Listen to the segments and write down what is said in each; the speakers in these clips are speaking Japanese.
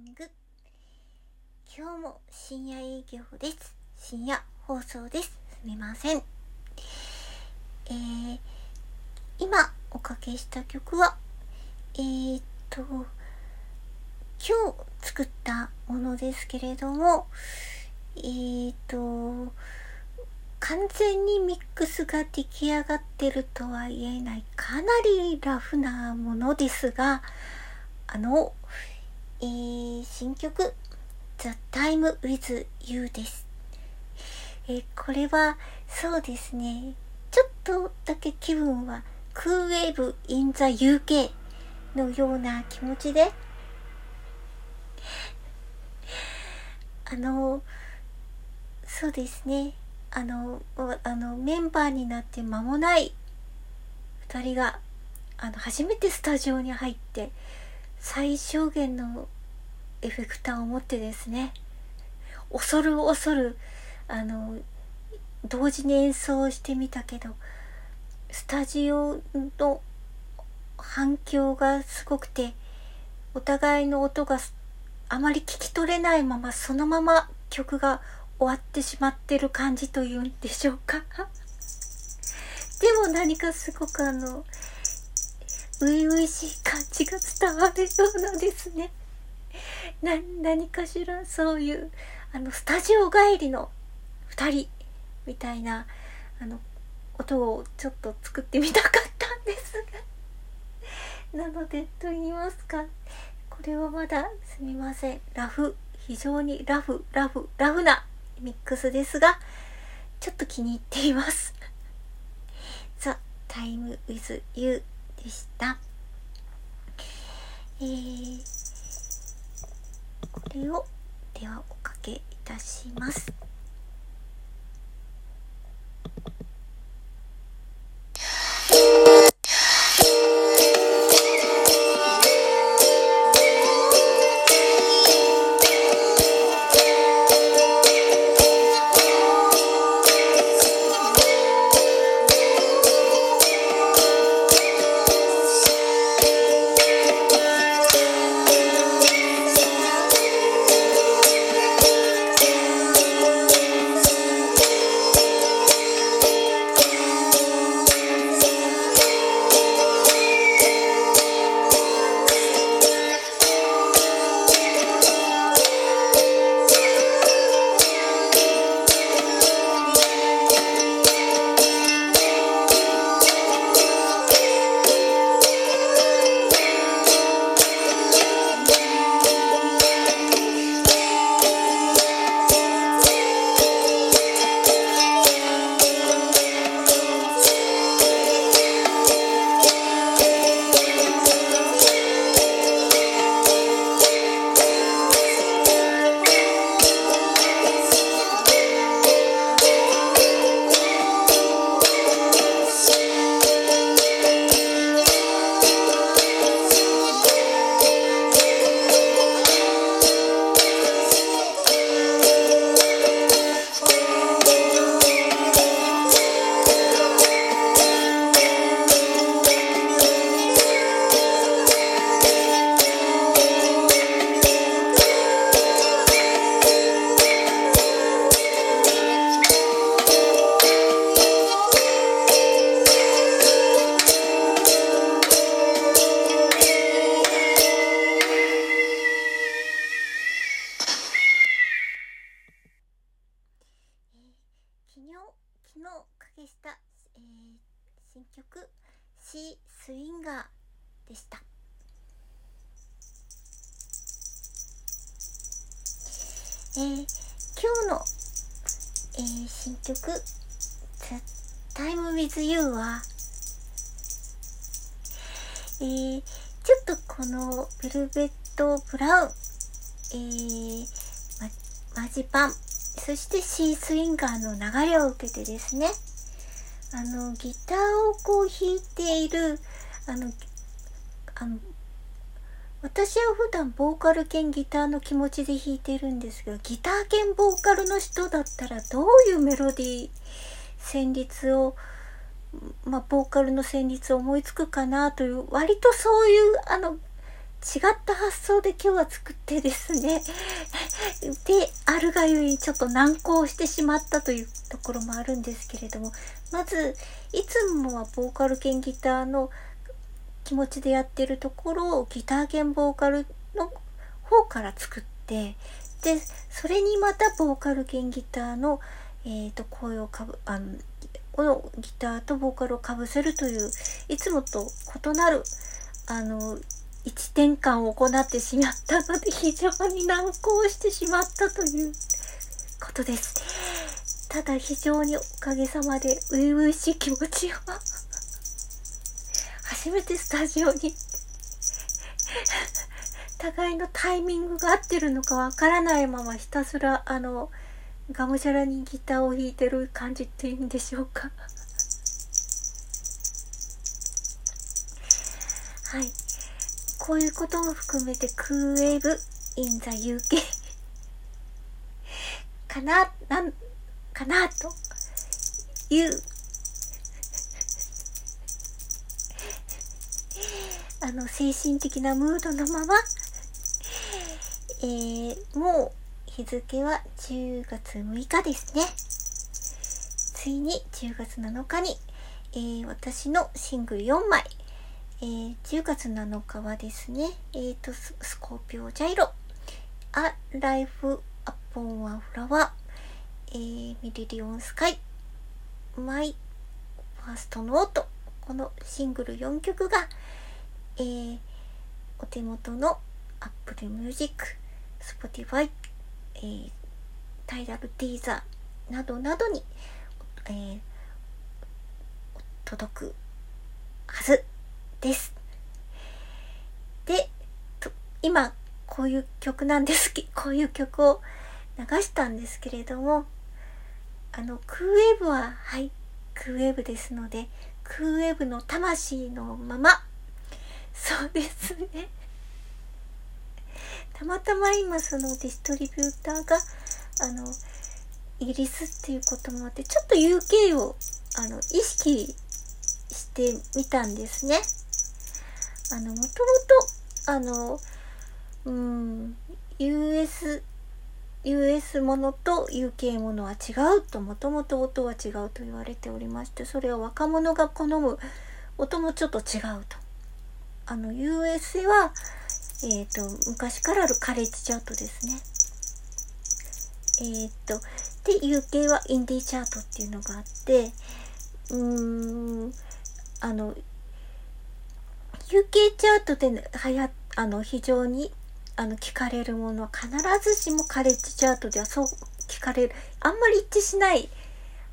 ング。今日も深夜営業です。深夜放送です。すみません。えー、今おかけした曲はえー、っと今日作ったものですけれどもえー、っと完全にミックスが出来上がってるとは言えないかなりラフなものですがあの、えー、新曲 The Time with You です。えー、これはそうですね、ちょっとだけ気分はクーウェーブ in the UK のような気持ちであの、そうですね。あの、あの、メンバーになって間もない二人が、あの、初めてスタジオに入って、最小限のエフェクターを持ってですね、恐る恐る、あの、同時に演奏してみたけど、スタジオの反響がすごくて、お互いの音があまり聞き取れないままそのまま曲が終わってしまってる感じというんでしょうか。でも何かすごくあの初々しい感じが伝わるようなですね。な何かしらそういうあのスタジオ帰りの2人みたいなあの音をちょっと作ってみたかったんですが。なのでと言いますかこれはまだすみません。ラフ非常にラフラフラフなミックスですが、ちょっと気に入っています。The Time with You でした。えー、これを、ではおかけいたします。でした。えー、今日の、えー、新曲「The Time with You は」えー、ちょっとこのベルベットブラウン、えー、マジパン、そしてシースインガーの流れを受けてですね、あの、ギターをこう弾いている、あの、私は普段ボーカル兼ギターの気持ちで弾いてるんですがギター兼ボーカルの人だったらどういうメロディー旋律をまあボーカルの旋律を思いつくかなという割とそういうあの違った発想で今日は作ってですね。であるがゆえにちょっと難航してしまったというところもあるんですけれども。まずいつもはボーカル兼ギターの気持ちでやってるところをギター兼ボーカルの方から作ってでそれにまたボーカル兼ギターの、えーと、声をかぶあのこのギターとボーカルをかぶせるといういつもと異なるあの一転換を行ってしまったので非常に難航してしまったということです。ただ非常におかげさまで初々しい気持ちを初めてスタジオに互いのタイミングが合ってるのかわからないままひたすらあのがむしゃらにギターを弾いてる感じっていうんでしょうか。はい。こういうことも含めてクーウェーブ in the UK かな、なん、かなという。あの精神的なムードのまま、えー、もう日付は10月6日ですね。ついに10月7日に、えー、私のシングル4枚、えー、10月7日はですね、えーと、 Scorpio Gyro、A Life Upon a Flower、えー、 Million Sky、 My First Note、このシングル4曲が、えー、お手元の Apple Music、Spotify、えー、 TIDAL、Deezer などなどに、えー、届くはず。です。で、今、こういう曲なんですけど、こういう曲を流したんですけれども、あの、クーウェーブは、はい、クーウェーブですので、クーウェーブの魂のまま、そうですね。たまたま今そのディストリビューターが、あの、イギリスっていうこともあって、ちょっと UK を、あの、意識してみたんですね。あの、もともと、あの、うん、US、US ものと UK ものは違うと、もともと音は違うと言われておりまして、それは若者が好む音もちょっと違うと。あの、US は、えっ、ー、と、昔からあるカレッジチャートですね。えっ、ー、と、で、UK はインディーチャートっていうのがあって、うーん、あの、UK チャートではやあの非常にあの聞かれるものは必ずしもカレッジチャートではそう聞かれる。あんまり一致しない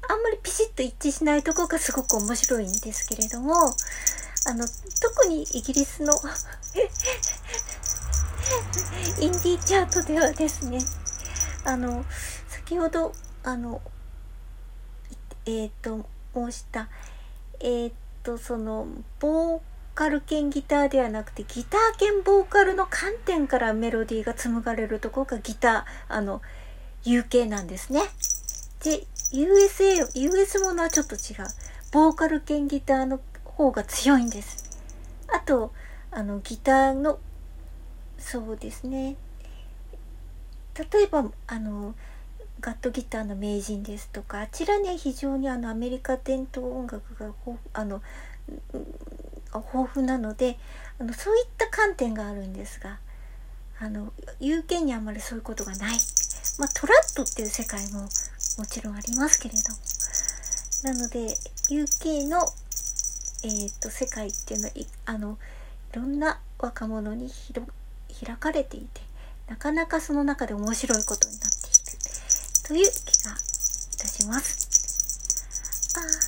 あんまりピシッと一致しないとこがすごく面白いんですけれどもあの特にイギリスの インディーチャートではですねあの先ほどあのえっ、ー、と申したえっ、ー、とそのボーカル兼ギターではなくてギター兼ボーカルの観点からメロディーが紡がれるとこがギターあの UK なんですね。で USA US ものはちょっと違うボーカル兼ギターの方が強いんです。あとあのギターのそうですね例えばあのガットギターの名人ですとかあちらには非常にあのアメリカ伝統音楽があの豊富なのであのそういった観点があるんですがあの有権にあんまりそういうことがない、まあ、トラットっていう世界ももちろんありますけれどもなので UK の、えーと、世界っていうのはあのいろんな若者に開かれていてなかなかその中で面白いことになっているという気がいたします。あ